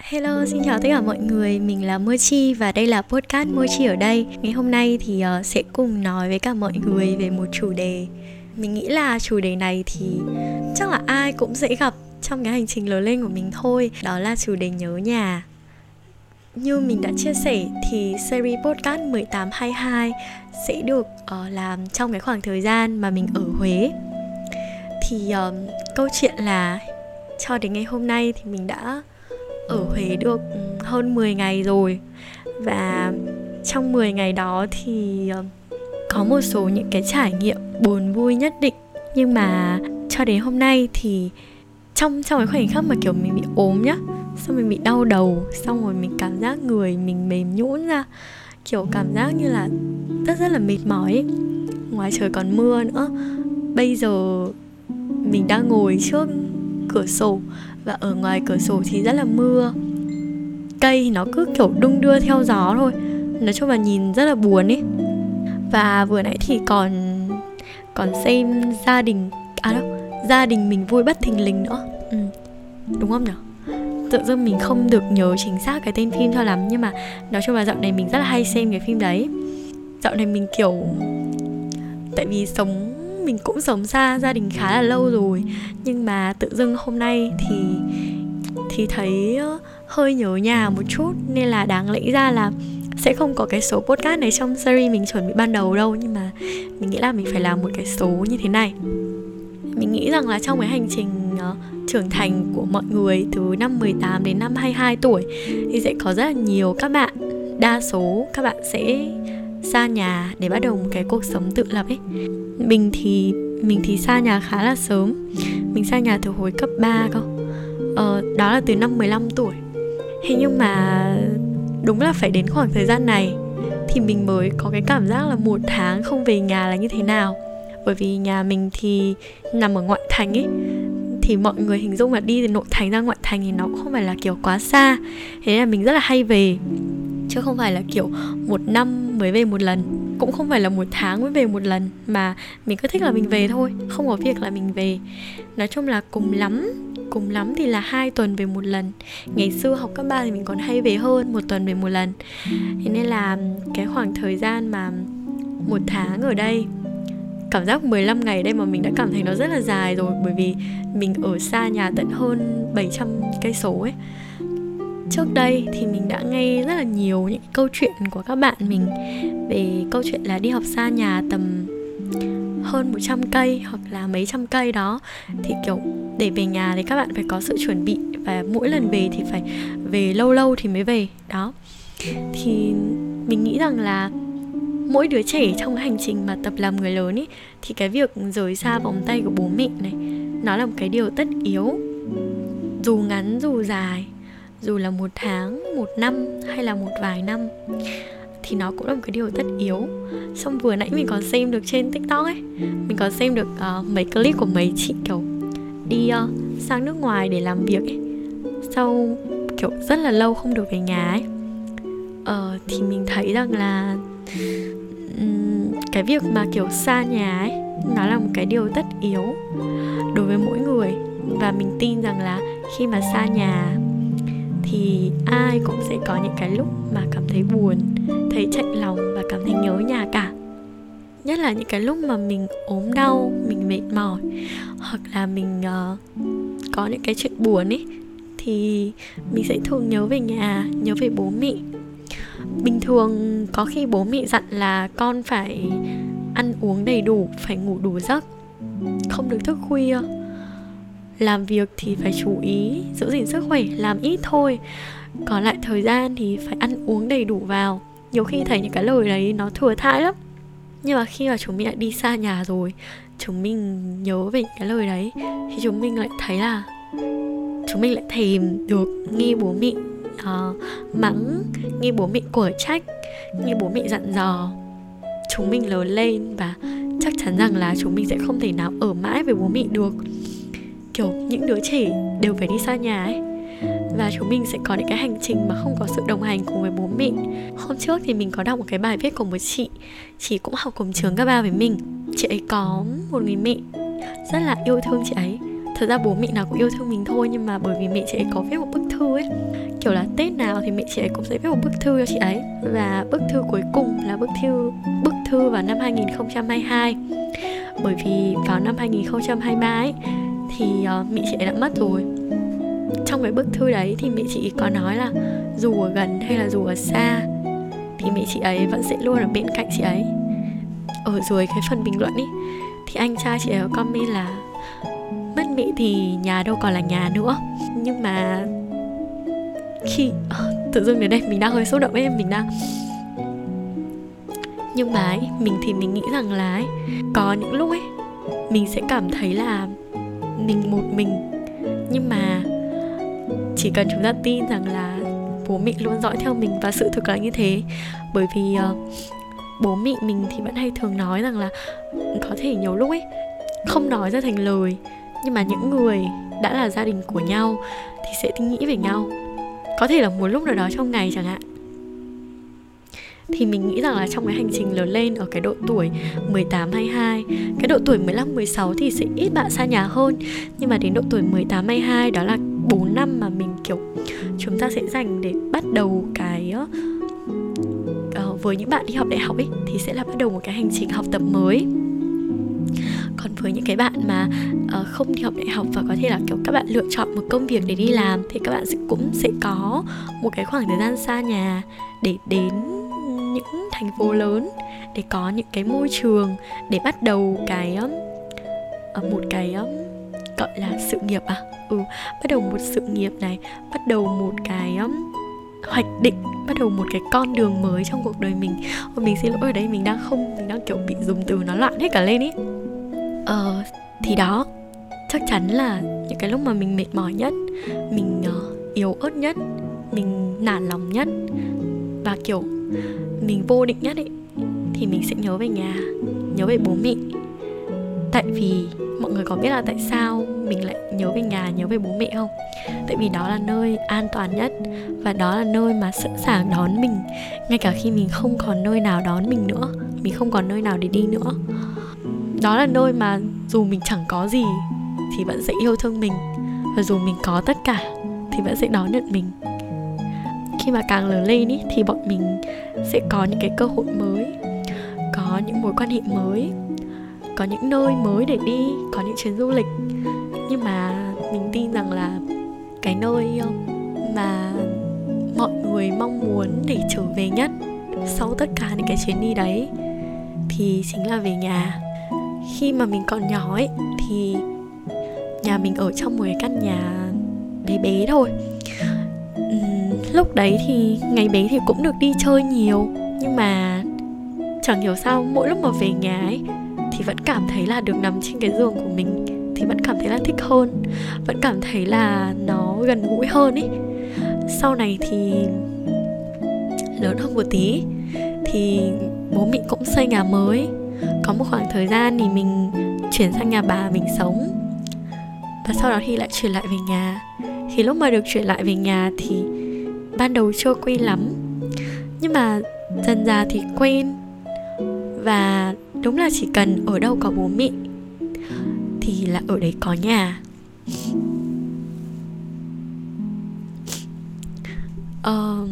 Hello, xin chào tất cả mọi người, mình là Mochi và đây là podcast Mochi ở đây. Ngày hôm nay thì uh, sẽ cùng nói với cả mọi người về một chủ đề. Mình nghĩ là chủ đề này thì chắc là ai cũng sẽ gặp trong cái hành trình lớn lên của mình thôi. Đó là chủ đề nhớ nhà. Như mình đã chia sẻ thì series podcast 1822 sẽ được uh, làm trong cái khoảng thời gian mà mình ở Huế. Thì uh, câu chuyện là cho đến ngày hôm nay thì mình đã ở Huế được ừ, hơn 10 ngày rồi. Và trong 10 ngày đó thì ờ, có một số những cái trải nghiệm buồn vui nhất định. Nhưng mà cho đến hôm nay thì trong trong cái khoảnh khắc mà, kiểu, mình bị ốm nhá, xong mình bị đau đầu, xong rồi mình cảm giác người mình mềm nhũn ra, kiểu, cảm giác như là rất rất là mệt mỏi ấy. ngoài trời còn mưa nữa. Bây giờ mình đang ngồi trước cửa sổ và ở ngoài cửa sổ thì rất là mưa. Cây thì nó cứ kiểu đung đưa theo gió thôi. Nói chung là nhìn rất là buồn ấy và vừa nãy thì còn còn xem gia đình à đâu, gia đình mình vui bất thình lình nữa. Ừ. đúng không nhỉ tự dưng mình không được nhớ chính xác cái tên phim cho lắm, nhưng mà nói chung là dạo này mình rất là hay xem cái phim đấy. Dạo này mình kiểu, tại vì sống mình cũng sống xa gia đình khá là lâu rồi. Nhưng mà tự dưng hôm nay thì thì thấy hơi nhớ nhà một chút. Nên là đáng lẽ ra là sẽ không có cái số podcast này trong series mình chuẩn bị ban đầu đâu. Nhưng mà mình nghĩ là mình phải làm một cái số như thế này. Mình nghĩ rằng là trong cái hành trình uh, trưởng thành của mọi người từ năm 18 đến năm 22 tuổi thì sẽ có rất là nhiều các bạn đa số các bạn sẽ xa nhà để bắt đầu một cái cuộc sống tự lập ấy mình thì mình thì xa nhà khá là sớm. Mình xa nhà từ hồi cấp 3 cơ. Ờ, đó là từ năm 15 tuổi. Thế nhưng mà đúng là phải đến khoảng thời gian này thì mình mới có cái cảm giác là một tháng không về nhà là như thế nào. Bởi vì nhà mình thì nằm ở ngoại thành ấy. Thì mọi người hình dung là đi từ nội thành ra ngoại thành thì nó cũng không phải là kiểu quá xa. Thế nên là mình rất là hay về. Chứ không phải là kiểu một năm mới về một lần cũng không phải là một tháng mới về một lần, mà mình cứ thích là mình về thôi, không có việc là mình về. Nói chung là cùng lắm cùng lắm thì là hai tuần về một lần. Ngày xưa học cấp 3 thì mình còn hay về hơn một tuần về một lần. Thế nên là cái khoảng thời gian mà một tháng ở đây, cảm giác 15 ngày đây mà mình đã cảm thấy nó rất là dài rồi, bởi vì mình ở xa nhà tận hơn 700 cây số ấy trước đây thì mình đã nghe rất là nhiều những câu chuyện của các bạn mình về câu chuyện là đi học xa nhà tầm hơn 100 cây hoặc là mấy trăm cây đó. Thì, kiểu, để về nhà thì các bạn phải có sự chuẩn bị và mỗi lần về thì phải về lâu lâu thì mới về, đó. Thì mình nghĩ rằng là mỗi đứa trẻ trong cái hành trình mà tập làm người lớn ý, thì cái việc rời xa vòng tay của bố mẹ này, nó là một cái điều tất yếu, dù ngắn dù dài dù là một tháng một năm hay là một vài năm thì nó cũng là một cái điều tất yếu. Xong vừa nãy mình còn xem được trên tiktok ấy mình còn xem được uh, mấy clip của mấy chị kiểu đi uh, sang nước ngoài để làm việc ấy. Sau kiểu rất là lâu không được về nhà ấy. Uh, thì mình thấy rằng là um, cái việc mà kiểu xa nhà ấy nó là một cái điều tất yếu đối với mỗi người. Và mình tin rằng là khi mà xa nhà thì ai cũng sẽ có những cái lúc mà cảm thấy buồn thấy chạy lòng và cảm thấy nhớ nhà cả. Nhất là những cái lúc mà mình ốm đau mình mệt mỏi hoặc là mình uh, có những cái chuyện buồn ấy thì mình sẽ thường nhớ về nhà nhớ về bố mẹ. Bình thường có khi bố mẹ dặn là con phải ăn uống đầy đủ phải ngủ đủ giấc không được thức khuya làm việc thì phải chú ý giữ gìn sức khỏe làm ít thôi. Còn lại thời gian thì phải ăn uống đầy đủ vào. Nhiều khi thấy những cái lời đấy nó thừa thãi lắm. Nhưng mà khi mà chúng mình lại đi xa nhà rồi chúng mình nhớ về những cái lời đấy thì chúng mình lại thấy là chúng mình lại thèm được nghe bố mẹ uh, mắng nghe bố mẹ quở trách nghe bố mẹ dặn dò. Chúng mình lớn lên và chắc chắn rằng là chúng mình sẽ không thể nào ở mãi với bố mẹ được kiểu những đứa trẻ đều phải đi xa nhà ấy. Và chúng mình sẽ có những cái hành trình mà không có sự đồng hành cùng với bố mẹ. Hôm trước thì mình có đọc một cái bài viết của một chị. Chị cũng học cùng trường các ba với mình. Chị ấy có một người mẹ rất là yêu thương chị ấy. Thật ra bố mẹ nào cũng yêu thương mình thôi, nhưng mà bởi vì mẹ chị ấy có viết một bức thư ấy. Kiểu là tết nào thì mẹ chị ấy cũng sẽ viết một bức thư cho chị ấy. Và bức thư cuối cùng là bức thư bức thư vào năm 2022 bởi vì vào năm 2023 ấy thì uh, mẹ chị ấy đã mất rồi. Trong cái bức thư đấy thì mẹ chị có nói là dù ở gần hay là dù ở xa thì mẹ chị ấy vẫn sẽ luôn ở bên cạnh chị ấy. Ở dưới cái phần bình luận ý thì anh trai chị ấy có comment là mất mẹ thì nhà đâu còn là nhà nữa. Nhưng mà khi ờ, tự dưng đến đây mình đang hơi xúc động ấy mình đang nhưng mà ấy, mình thì mình nghĩ rằng là ấy, có những lúc ấy mình sẽ cảm thấy là mình một mình. Nhưng mà chỉ cần chúng ta tin rằng là bố mẹ luôn dõi theo mình và sự thực là như thế. Bởi vì uh, bố mẹ mình thì vẫn hay thường nói rằng là có thể nhiều lúc ấy không nói ra thành lời nhưng mà những người đã là gia đình của nhau thì sẽ nghĩ về nhau. Có thể là một lúc nào đó trong ngày chẳng hạn thì mình nghĩ rằng là trong cái hành trình lớn lên ở cái độ tuổi 18 22, cái độ tuổi 15 16 thì sẽ ít bạn xa nhà hơn. Nhưng mà đến độ tuổi 18 22 đó là 4 năm mà mình kiểu chúng ta sẽ dành để bắt đầu cái uh, với những bạn đi học đại học ấy thì sẽ là bắt đầu một cái hành trình học tập mới còn với những cái bạn mà uh, không đi học đại học và có thể là kiểu các bạn lựa chọn một công việc để đi làm thì các bạn cũng sẽ có một cái khoảng thời gian xa nhà để đến thành phố lớn để có những cái môi trường để bắt đầu cái um, ờ, một cái um, gọi là sự nghiệp à? Ừ bắt đầu một sự nghiệp này bắt đầu một cái um, hoạch định bắt đầu một cái con đường mới trong cuộc đời mình. Ôi mình xin lỗi ở đây mình đang không mình đang kiểu bị dùng từ nó loạn hết cả lên ý. Ờ thì đó chắc chắn là những cái lúc mà mình mệt mỏi nhất mình uh, yếu ớt nhất mình nản lòng nhất. Và kiểu mình vô định nhất ấy, thì mình sẽ nhớ về nhà, nhớ về bố mẹ. Tại vì mọi người có biết là tại sao mình lại nhớ về nhà, nhớ về bố mẹ không? Tại vì đó là nơi an toàn nhất và đó là nơi mà sẵn sàng đón mình. Ngay cả khi mình không còn nơi nào đón mình nữa, mình không còn nơi nào để đi nữa. Đó là nơi mà dù mình chẳng có gì thì vẫn sẽ yêu thương mình. Và dù mình có tất cả thì vẫn sẽ đón nhận mình khi mà càng lớn lên ý, thì bọn mình sẽ có những cái cơ hội mới có những mối quan hệ mới có những nơi mới để đi có những chuyến du lịch. Nhưng mà mình tin rằng là cái nơi um, mà mọi người mong muốn để trở về nhất sau tất cả những cái chuyến đi đấy thì chính là về nhà. Khi mà mình còn nhỏ ấy thì nhà mình ở trong một cái căn nhà bé bé thôi lúc đấy thì ngày bé thì cũng được đi chơi nhiều, nhưng mà chẳng hiểu sao mỗi lúc mà về nhà ấy thì vẫn cảm thấy là được nằm trên cái giường của mình, thì vẫn cảm thấy là thích hơn, vẫn cảm thấy là nó gần gũi hơn ấy. Sau này thì lớn hơn một tí, thì bố mẹ cũng xây nhà mới. Có một khoảng thời gian thì mình chuyển sang nhà bà mình sống. Và sau đó thì lại chuyển lại về nhà. Thì lúc mà được chuyển lại về nhà thì ban đầu chưa quen lắm. Nhưng mà dần dà thì quen. Và đúng là chỉ cần ở đâu có bố mẹ thì là ở đấy có nhà. Uh,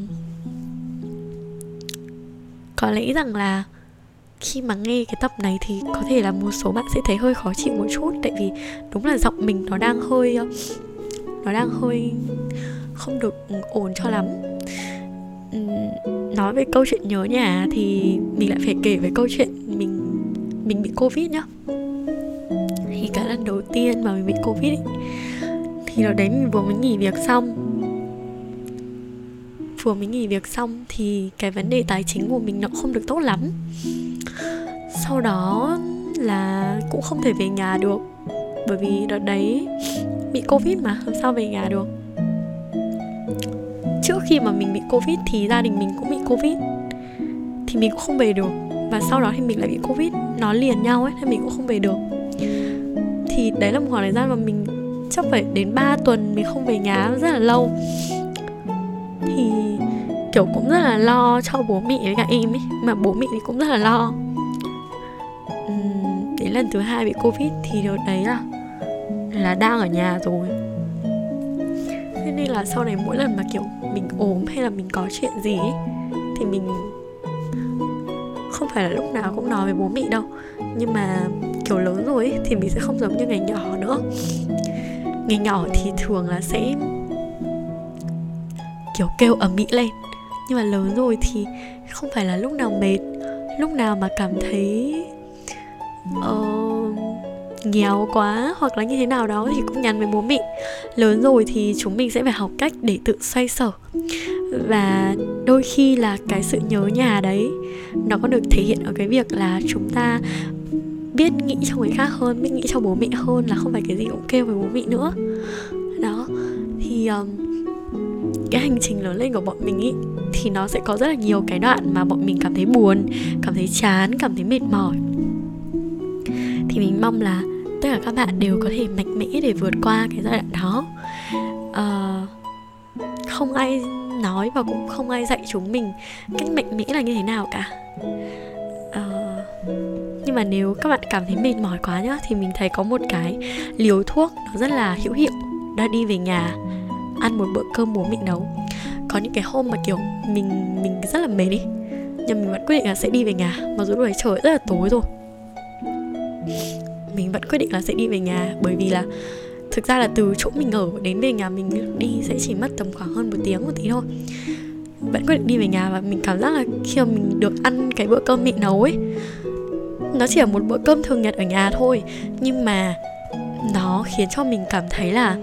có lẽ rằng là khi mà nghe cái tập này thì có thể là một số bạn sẽ thấy hơi khó chịu một chút. Tại vì đúng là giọng mình nó đang hơi nó đang hơi không được ổn cho lắm. Nói về câu chuyện nhớ nhà thì mình lại phải kể về câu chuyện mình mình bị covid nhá. Thì cái lần đầu tiên mà mình bị covid ấy, thì lúc đấy mình vừa mới nghỉ việc xong. Vừa mới nghỉ việc xong thì cái vấn đề tài chính của mình nó không được tốt lắm. Sau đó là cũng không thể về nhà được bởi vì đợt đấy bị covid mà làm sao về nhà được trước khi mà mình bị covid thì gia đình mình cũng bị covid. Thì mình cũng không về được. Và sau đó thì mình lại bị covid. Nó liền nhau ấy nên mình cũng không về được. Thì đấy là một khoảng thời gian mà mình chắc phải đến 3 tuần mình không về nhà rất là lâu. Thì kiểu cũng rất là lo cho bố mẹ với cả em ấy. Mà bố mẹ thì cũng rất là lo. Uhm, đến lần thứ hai bị covid thì điều đấy là là đang ở nhà rồi nên là sau này mỗi lần mà kiểu mình ốm hay là mình có chuyện gì ấy, thì mình không phải là lúc nào cũng nói với bố mẹ đâu. Nhưng mà kiểu lớn rồi ấy, thì mình sẽ không giống như ngày nhỏ nữa. Ngày nhỏ thì thường là sẽ kiểu kêu ầm ĩ lên. Nhưng mà lớn rồi thì không phải là lúc nào mệt lúc nào mà cảm thấy uh, nghèo quá hoặc là như thế nào đó thì cũng nhắn với bố mẹ. Lớn rồi thì chúng mình sẽ phải học cách để tự xoay sở. Và đôi khi là cái sự nhớ nhà đấy nó có được thể hiện ở cái việc là chúng ta biết nghĩ cho người khác hơn biết nghĩ cho bố mẹ hơn là không phải cái gì cũng kêu với bố mẹ nữa. Đó thì um, cái hành trình lớn lên của bọn mình ý thì nó sẽ có rất là nhiều cái đoạn mà bọn mình cảm thấy buồn cảm thấy chán cảm thấy mệt mỏi. Thì mình mong là tất cả các bạn đều có thể mạnh mẽ để vượt qua cái giai đoạn đó. Uh, không ai nói và cũng không ai dạy chúng mình cách mạnh mẽ là như thế nào cả. Uh, nhưng mà nếu các bạn cảm thấy mệt mỏi quá nhá thì mình thấy có một cái liều thuốc nó rất là hữu hiệu. Đã đi về nhà ăn một bữa cơm bố mình nấu. Có những cái hôm mà kiểu mình mình rất là mệt đi nhưng mình vẫn quyết định là sẽ đi về nhà. Mặc dù lúc đấy trời rất là tối rồi mình vẫn quyết định là sẽ đi về nhà. Bởi vì là thực ra là từ chỗ mình ở đến về nhà mình đi sẽ chỉ mất tầm khoảng hơn một tiếng một tí thôi. Vẫn quyết định đi về nhà và mình cảm giác là khi mà mình được ăn cái bữa cơm mẹ nấu ấy nó chỉ là một bữa cơm thường nhật ở nhà thôi. Nhưng mà nó khiến cho mình cảm thấy là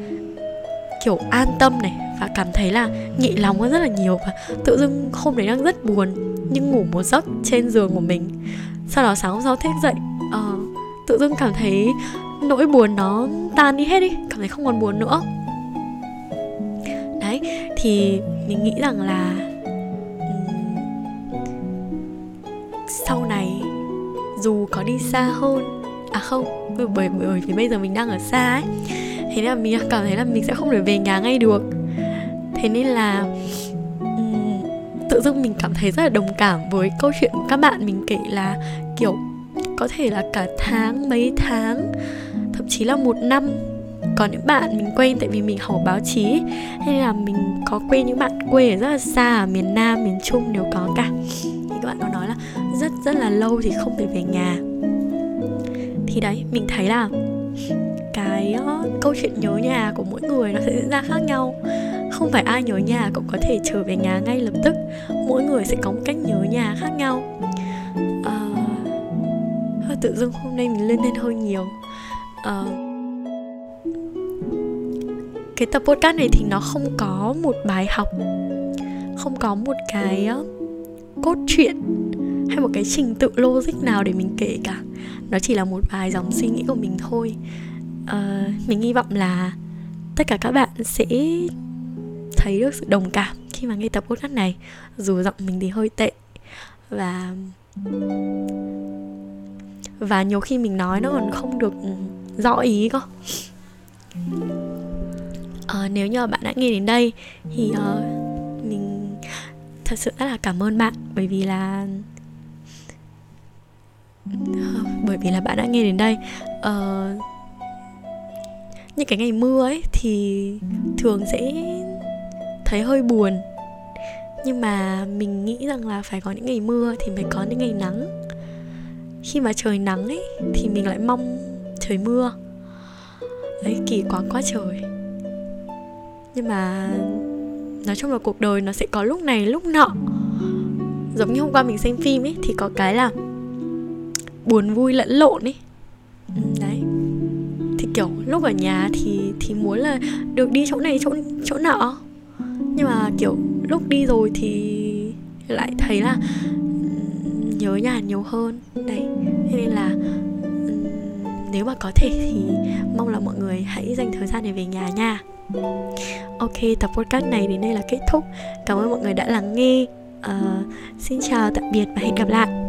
kiểu an tâm này và cảm thấy là nhẹ lòng hơn rất là nhiều và tự dưng hôm đấy đang rất buồn nhưng ngủ một giấc trên giường của mình. Sau đó sáng hôm sau thức dậy uh, tự dưng cảm thấy nỗi buồn nó tan đi hết đi, cảm thấy không còn buồn nữa. Đấy, thì mình nghĩ rằng là sau này dù có đi xa hơn à không, bởi bởi vì bây giờ mình đang ở xa ấy, thế nên là mình cảm thấy là mình sẽ không thể về nhà ngay được. Thế nên là tự dưng mình cảm thấy rất là đồng cảm với câu chuyện của các bạn. Mình kể là, kiểu có thể là cả tháng mấy tháng thậm chí là một năm. Có những bạn mình quen tại vì mình học báo chí hay là mình có quen những bạn quê ở rất là xa ở miền nam miền trung đều có cả. Thì các bạn có nói là rất rất là lâu thì không thể về nhà. Thì đấy mình thấy là cái uh, câu chuyện nhớ nhà của mỗi người nó sẽ diễn ra khác nhau. Không phải ai nhớ nhà cũng có thể trở về nhà ngay lập tức. Mỗi người sẽ có một cách nhớ nhà khác nhau tự dưng hôm nay mình lên lên hơi nhiều. Uh, cái tập podcast này thì nó không có một bài học không có một cái uh, cốt truyện hay một cái trình tự logic nào để mình kể cả. Nó chỉ là một vài dòng suy nghĩ của mình thôi. Uh, mình hy vọng là tất cả các bạn sẽ thấy được sự đồng cảm khi mà nghe tập podcast này. Dù giọng mình thì hơi tệ và và nhiều khi mình nói nó còn không được ừ, rõ ý cơ. À, nếu như bạn đã nghe đến đây thì uh, mình thật sự rất là cảm ơn bạn bởi vì là ờ, bởi vì là bạn đã nghe đến đây. Uh, những cái ngày mưa ấy thì thường sẽ thấy hơi buồn. Nhưng mà mình nghĩ rằng là phải có những ngày mưa thì mới có những ngày nắng khi mà trời nắng ấy thì mình lại mong trời mưa. Ấy kỳ quá quá trời. Nhưng mà nói chung là cuộc đời nó sẽ có lúc này lúc nọ. Giống như hôm qua mình xem phim ấy thì có cái là buồn vui lẫn lộn ấy. Ừ, đấy. Thì kiểu lúc ở nhà thì thì muốn là được đi chỗ này chỗ chỗ nọ. Nhưng mà kiểu lúc đi rồi thì lại thấy là nhớ nhà nhiều hơn. Đấy thế nên là nếu mà có thể thì mong là mọi người hãy dành thời gian để về nhà nha. Ok tập podcast này đến đây là kết thúc. Cảm ơn mọi người đã lắng nghe. Uh, xin chào tạm biệt và hẹn gặp lại.